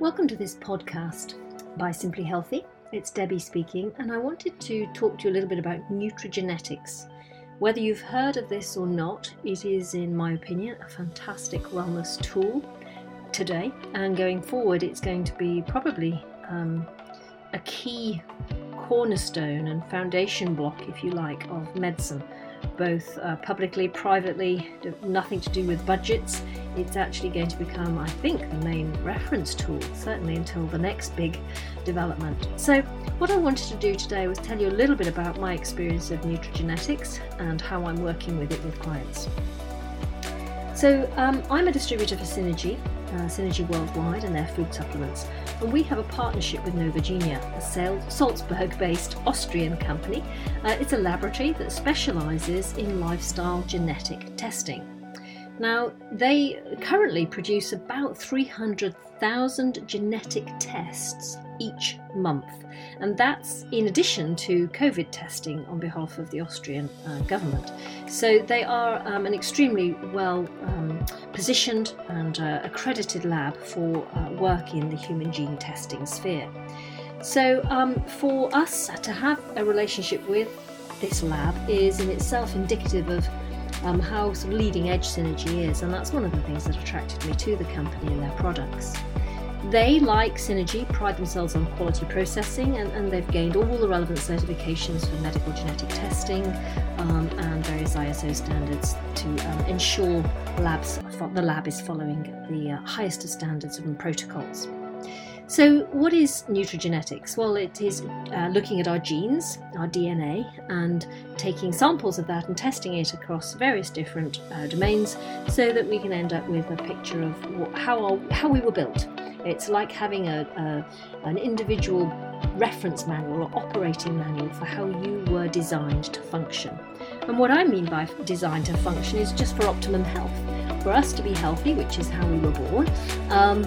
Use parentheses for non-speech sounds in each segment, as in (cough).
Welcome to this podcast by Simply Healthy. It's Debbie speaking, and I wanted to talk to you a little bit about nutrigenetics. Whether you've heard of this or not, it is, in my opinion, a fantastic wellness tool today, and going forward, it's going to be probably um, a key cornerstone and foundation block, if you like, of medicine both uh, publicly, privately, nothing to do with budgets. It's actually going to become, I think, the main reference tool, certainly until the next big development. So, what I wanted to do today was tell you a little bit about my experience of nutrigenetics and how I'm working with it with clients. So, um, I'm a distributor for Synergy, uh, Synergy Worldwide, and their food supplements and we have a partnership with Novogenia, a Salzburg based Austrian company. Uh, it's a laboratory that specialises in lifestyle genetic testing. Now, they currently produce about 300,000 genetic tests each month, and that's in addition to COVID testing on behalf of the Austrian uh, government. So they are um, an extremely well um, positioned and uh, accredited lab for uh, work in the human gene testing sphere. So um, for us to have a relationship with this lab is in itself indicative of um, how sort of leading edge Synergy is, and that's one of the things that attracted me to the company and their products. They, like Synergy, pride themselves on quality processing and, and they've gained all the relevant certifications for medical genetic testing um, and various ISO standards to um, ensure labs, the lab is following the uh, highest of standards and protocols. So, what is nutrigenetics? Well, it is uh, looking at our genes, our DNA, and taking samples of that and testing it across various different uh, domains so that we can end up with a picture of how, our, how we were built. It's like having a, a, an individual reference manual or operating manual for how you were designed to function. And what I mean by designed to function is just for optimum health. For us to be healthy, which is how we were born, um,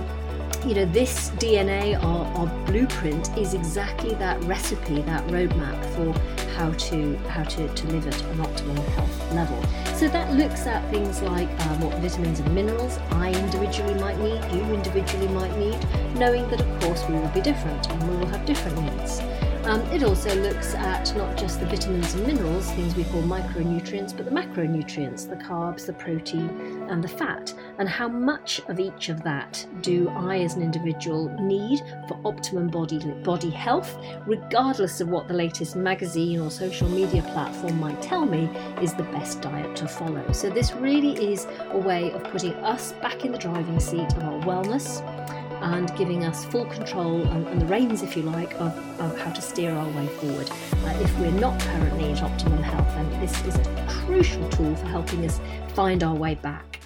you know, this DNA, or, our, blueprint, is exactly that recipe, that roadmap for how to how to, to live at an optimal health level. So that looks at things like um, what vitamins and minerals I individually might need, you individually might need, knowing that of course we will be different and we will have different needs. Um, it also looks at not just the vitamins and minerals, things we call micronutrients, but the macronutrients, the carbs, the protein, and the fat, and how much of each of that do I as an individual need for optimum body, body health, regardless of what the latest magazine or social media platform might tell me is the best diet to follow. So, this really is a way of putting us back in the driving seat of our wellness and giving us full control and, and the reins, if you like, of, of, how to steer our way forward. Uh, if we're not currently at optimum health, then this is a crucial tool for helping us find our way back.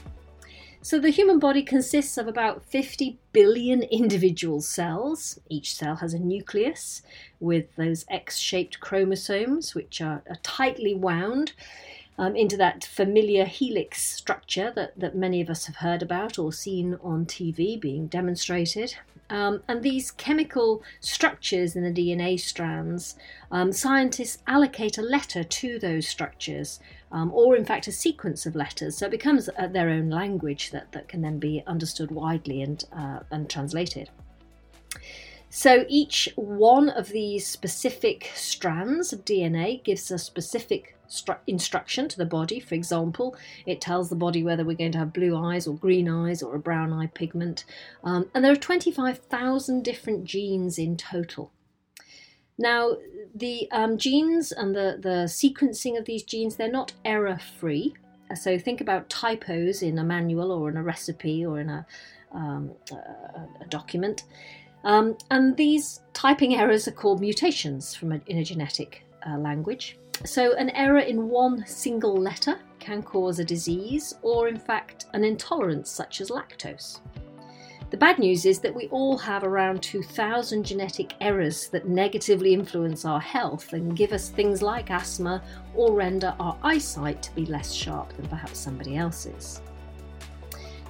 So, the human body consists of about 50 billion (laughs) individual cells. Each cell has a nucleus with those X shaped chromosomes, which are, are tightly wound um, into that familiar helix structure that, that many of us have heard about or seen on TV being demonstrated. Um, and these chemical structures in the DNA strands, um, scientists allocate a letter to those structures, um, or in fact a sequence of letters. So it becomes uh, their own language that, that can then be understood widely and, uh, and translated. So each one of these specific strands of DNA gives a specific stru- instruction to the body. For example, it tells the body whether we're going to have blue eyes or green eyes or a brown eye pigment. Um, and there are 25,000 different genes in total. Now, the um, genes and the, the sequencing of these genes, they're not error free. So think about typos in a manual or in a recipe or in a, um, a, a document. Um, and these typing errors are called mutations from a, in a genetic uh, language. So, an error in one single letter can cause a disease or, in fact, an intolerance such as lactose. The bad news is that we all have around 2,000 genetic errors that negatively influence our health and give us things like asthma or render our eyesight to be less sharp than perhaps somebody else's.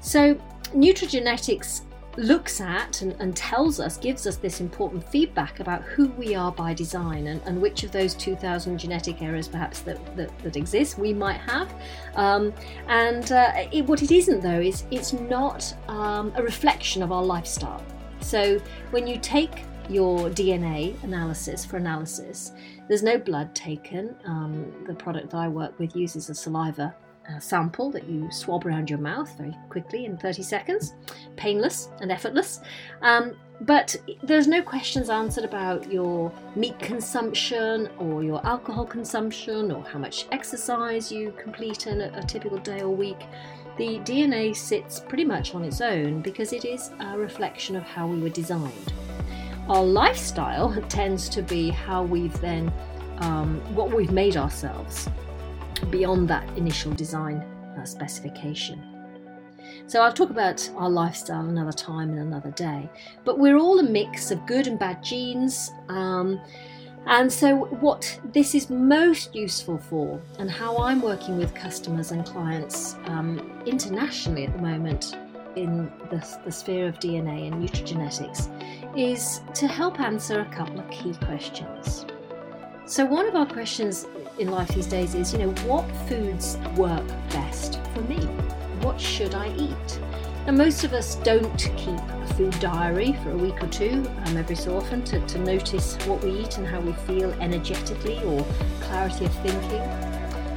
So, nutrigenetics looks at and, and, tells us, gives us this important feedback about who we are by design and, and which of those 2,000 genetic errors perhaps that, that, that exist we might have. Um, and uh, it, what it isn't though is it's not um, a reflection of our lifestyle. So when you take your DNA analysis for analysis, there's no blood taken. Um, the product that I work with uses a saliva sample that you swab around your mouth very quickly in 30 seconds, painless and effortless. Um, but there's no questions answered about your meat consumption or your alcohol consumption or how much exercise you complete in a, a typical day or week. The DNA sits pretty much on its own because it is a reflection of how we were designed. Our lifestyle (laughs) tends to be how we've then, um, what we've made ourselves beyond that initial design uh, specification. So I'll talk about our lifestyle another time and another day. But we're all a mix of good and bad genes. Um, and so, what this is most useful for, and how I'm working with customers and clients um, internationally at the moment in the, the sphere of DNA and nutrigenetics, is to help answer a couple of key questions. So, one of our questions in life these days is, you know, what foods work best for me? What should I eat? Now, most of us don't keep a food diary for a week or two um, every so often to, to notice what we eat and how we feel energetically or clarity of thinking.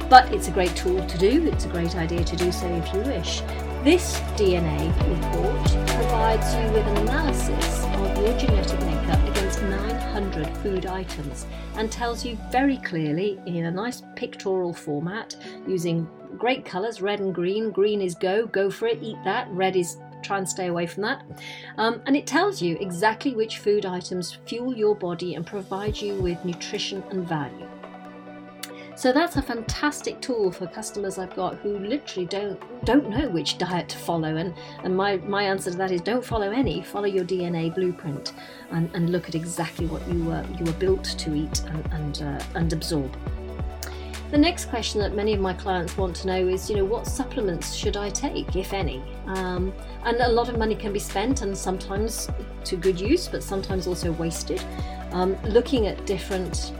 But it's a great tool to do, it's a great idea to do so if you wish. This DNA report provides you with an analysis your genetic makeup against 900 food items and tells you very clearly in a nice pictorial format using great colours red and green. Green is go, go for it, eat that. Red is try and stay away from that. Um, and it tells you exactly which food items fuel your body and provide you with nutrition and value. So that's a fantastic tool for customers I've got who literally don't don't know which diet to follow. And, and my, my answer to that is don't follow any, follow your DNA blueprint and, and look at exactly what you were, you were built to eat and, and, uh, and absorb. The next question that many of my clients want to know is, you know, what supplements should I take, if any? Um, and a lot of money can be spent, and sometimes to good use, but sometimes also wasted. Um, looking at different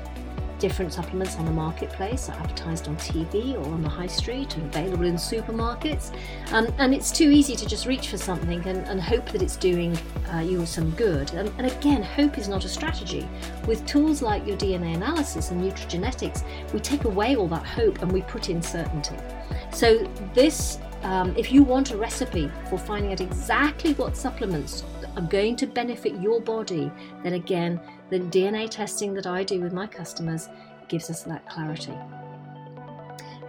different supplements on the marketplace are advertised on TV or on the high street and available in supermarkets. Um, and it's too easy to just reach for something and, and hope that it's doing uh, you some good. And, and again, hope is not a strategy. With tools like your DNA analysis and nutrigenetics, we take away all that hope and we put in certainty. So, this um, if you want a recipe for finding out exactly what supplements are going to benefit your body, then again, the DNA testing that I do with my customers gives us that clarity.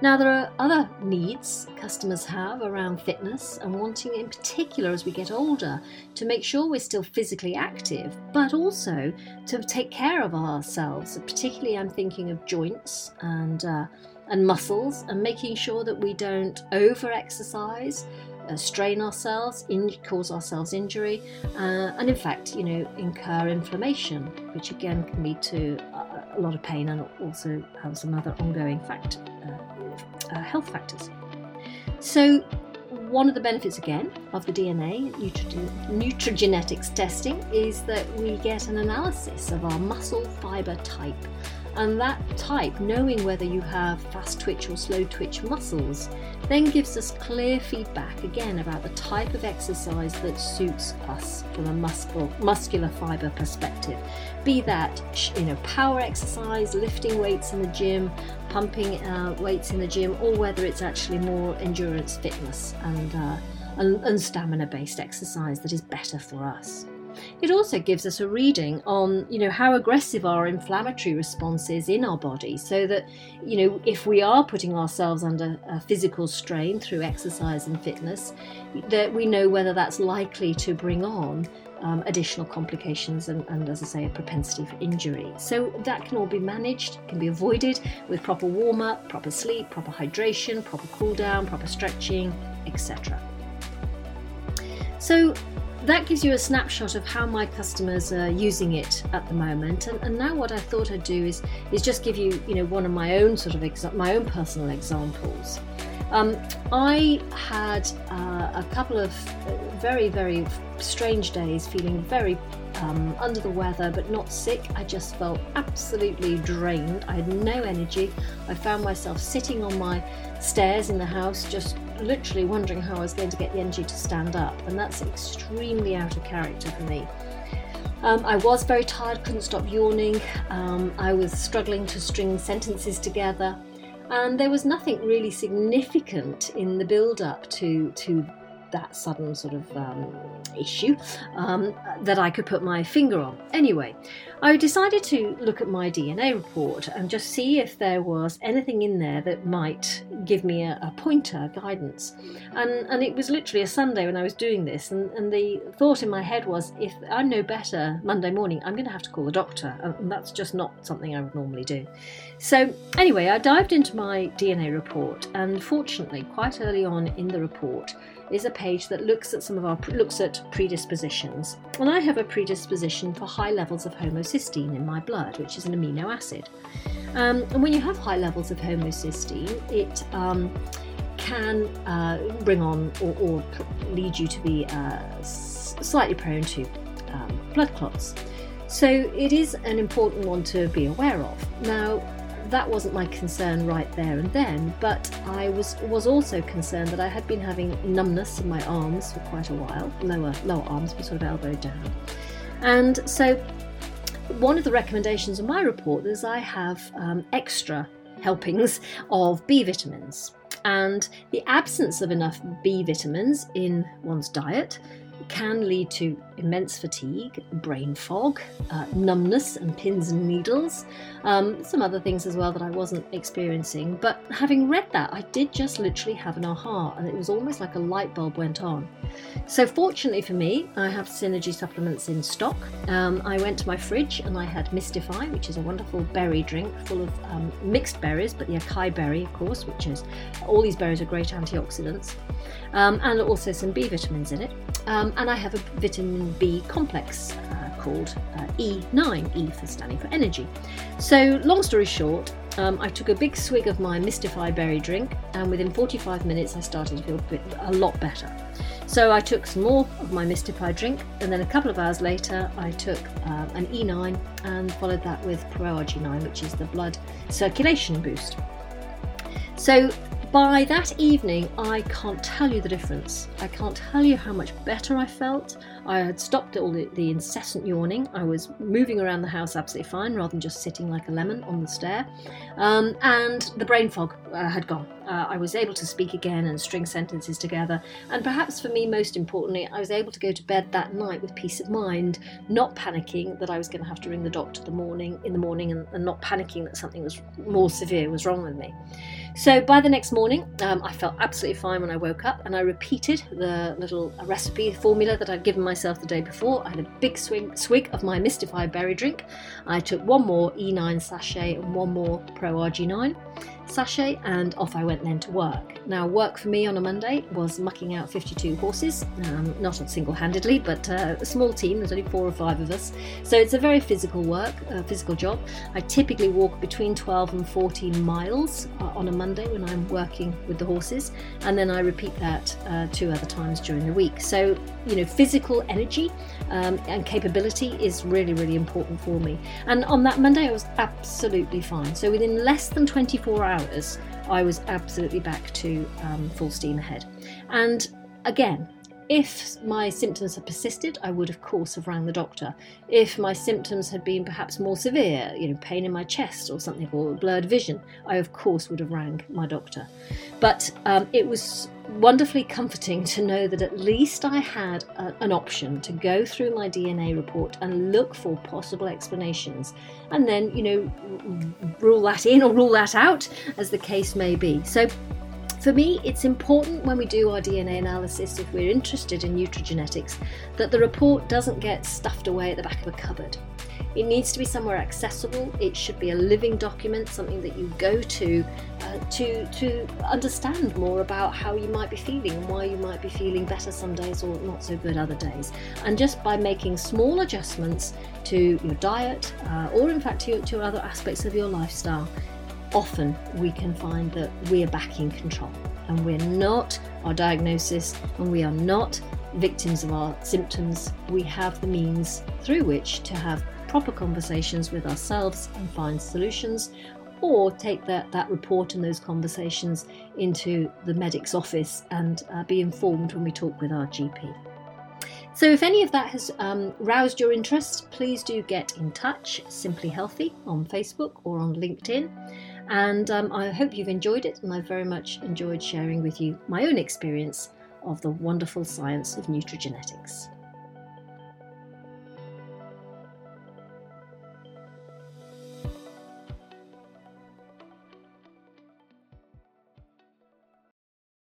Now, there are other needs customers have around fitness and wanting, in particular, as we get older, to make sure we're still physically active, but also to take care of ourselves. Particularly, I'm thinking of joints and uh, and muscles, and making sure that we don't over exercise uh, strain ourselves, in, cause ourselves injury, uh, and in fact, you know, incur inflammation, which again can lead to a, a lot of pain and also have some other ongoing fact, uh, uh, health factors. So, one of the benefits again of the DNA nutrigenetics testing is that we get an analysis of our muscle fiber type and that type, knowing whether you have fast twitch or slow twitch muscles, then gives us clear feedback again about the type of exercise that suits us from a muscle, muscular fiber perspective. Be that you know power exercise, lifting weights in the gym, pumping uh, weights in the gym, or whether it's actually more endurance fitness and, uh, and, and stamina based exercise that is better for us. It also gives us a reading on, you know, how aggressive our inflammatory response is in our body, so that, you know, if we are putting ourselves under a physical strain through exercise and fitness, that we know whether that's likely to bring on um, additional complications and, and, as I say, a propensity for injury. So that can all be managed, can be avoided with proper warm up, proper sleep, proper hydration, proper cool down, proper stretching, etc. So that gives you a snapshot of how my customers are using it at the moment. And, and, now what I thought I'd do is is just give you you know one of my own sort of exa- my own personal examples. Um, I had uh, a couple of very very strange days, feeling very um, under the weather, but not sick. I just felt absolutely drained. I had no energy. I found myself sitting on my stairs in the house, just literally wondering how I was going to get the energy to stand up, and that's extremely out of character for me. Um, I was very tired, couldn't stop yawning. Um, I was struggling to string sentences together, and there was nothing really significant in the build up to, to that sudden sort of um, issue um, that I could put my finger on. Anyway, I decided to look at my DNA report and just see if there was anything in there that might give me a, a pointer, guidance. And, and it was literally a Sunday when I was doing this, and, and the thought in my head was if I'm no better Monday morning, I'm going to have to call the doctor, and that's just not something I would normally do. So, anyway, I dived into my DNA report, and fortunately, quite early on in the report, is a page that looks at some of our looks at predispositions. And I have a predisposition for high levels of homocysteine in my blood, which is an amino acid. Um, and when you have high levels of homocysteine, it um, can uh, bring on or, or, lead you to be uh, slightly prone to um, blood clots. So it is an important one to be aware of. Now, that wasn't my concern right there and then, but I was was also concerned that I had been having numbness in my arms for quite a while, lower lower arms, but sort of elbow down. And so one of the recommendations in my report is I have um, extra helpings of B vitamins. And the absence of enough B vitamins in one's diet can lead to immense fatigue, brain fog, uh, numbness, and pins and needles. Um, some other things as well that I wasn't experiencing. But having read that, I did just literally have an aha, and it was almost like a light bulb went on. So, fortunately for me, I have Synergy supplements in stock. Um, I went to my fridge and I had Mistify, which is a wonderful berry drink full of um, mixed berries, but the acai berry, of course, which is all these berries are great antioxidants, um, and also some B vitamins in it. Um, and I have a vitamin B complex uh, called uh, E9, E for standing for energy. So, long story short, um, I took a big swig of my Mistify berry drink, and within 45 minutes, I started to feel a, lot better. So I took some more of my Mistify drink, and then a couple of hours later, I took uh, an E9 and followed that with ProArgi-9, which is the blood circulation boost. So by that evening, I can't tell you the difference. I can't tell you how much better I felt. I had stopped all the, the, incessant yawning. I was moving around the house absolutely fine rather than just sitting like a lemon on the stair. Um, and the brain fog uh, had gone. Uh, I was able to speak again and string sentences together. And perhaps for me, most importantly, I was able to go to bed that night with peace of mind, not panicking that I was going to have to ring the doctor the morning in the morning and, and not panicking that something was more severe was wrong with me. So by the next morning, um, I felt absolutely fine when I woke up, and I repeated the little recipe formula that I'd given myself the day before. I had a big swig, swig of my Mistify berry drink. I took one more E9 sachet and one more ProArgi-9 sachet, and off I went then to work. Now, work for me on a Monday was mucking out 52 horses, um, not single handedly, but uh, a small team, there's only four or five of us. So it's a very physical work, a physical job. I typically walk between 12 and 14 miles uh, on a Monday when I'm working with the horses, and then I repeat that uh, two other times during the week. So, you know, physical energy um, and capability is really, really important for me. And on that Monday, I was absolutely fine. So within less than 24 hours, I was absolutely back to um, full steam ahead. And again, if my symptoms had persisted, I would, of course, have rang the doctor. If my symptoms had been perhaps more severe, you know, pain in my chest or something, or blurred vision, I, of course, would have rang my doctor. But um, it was wonderfully comforting to know that at least I had a, an option to go through my DNA report and look for possible explanations, and then, you know, rule that in or rule that out as the case may be. So for me, it's important when we do our DNA analysis, if we're interested in nutrigenetics, that the report doesn't get stuffed away at the back of a cupboard. It needs to be somewhere accessible. It should be a living document, something that you go to uh, to to understand more about how you might be feeling and why you might be feeling better some days or not so good other days. And just by making small adjustments to your diet uh, or, in fact, to, to other aspects of your lifestyle, often we can find that we are back in control and we're not our diagnosis and we are not victims of our symptoms, we have the means through which to have proper conversations with ourselves and find solutions, or take that, that report and those conversations into the medic's office and uh, be informed when we talk with our GP. So, if any of that has um, roused your interest, please do get in touch, Simply Healthy, on Facebook or on LinkedIn. And um, I hope you've enjoyed it, and I've very much enjoyed sharing with you my own experience of the wonderful science of nutrigenetics.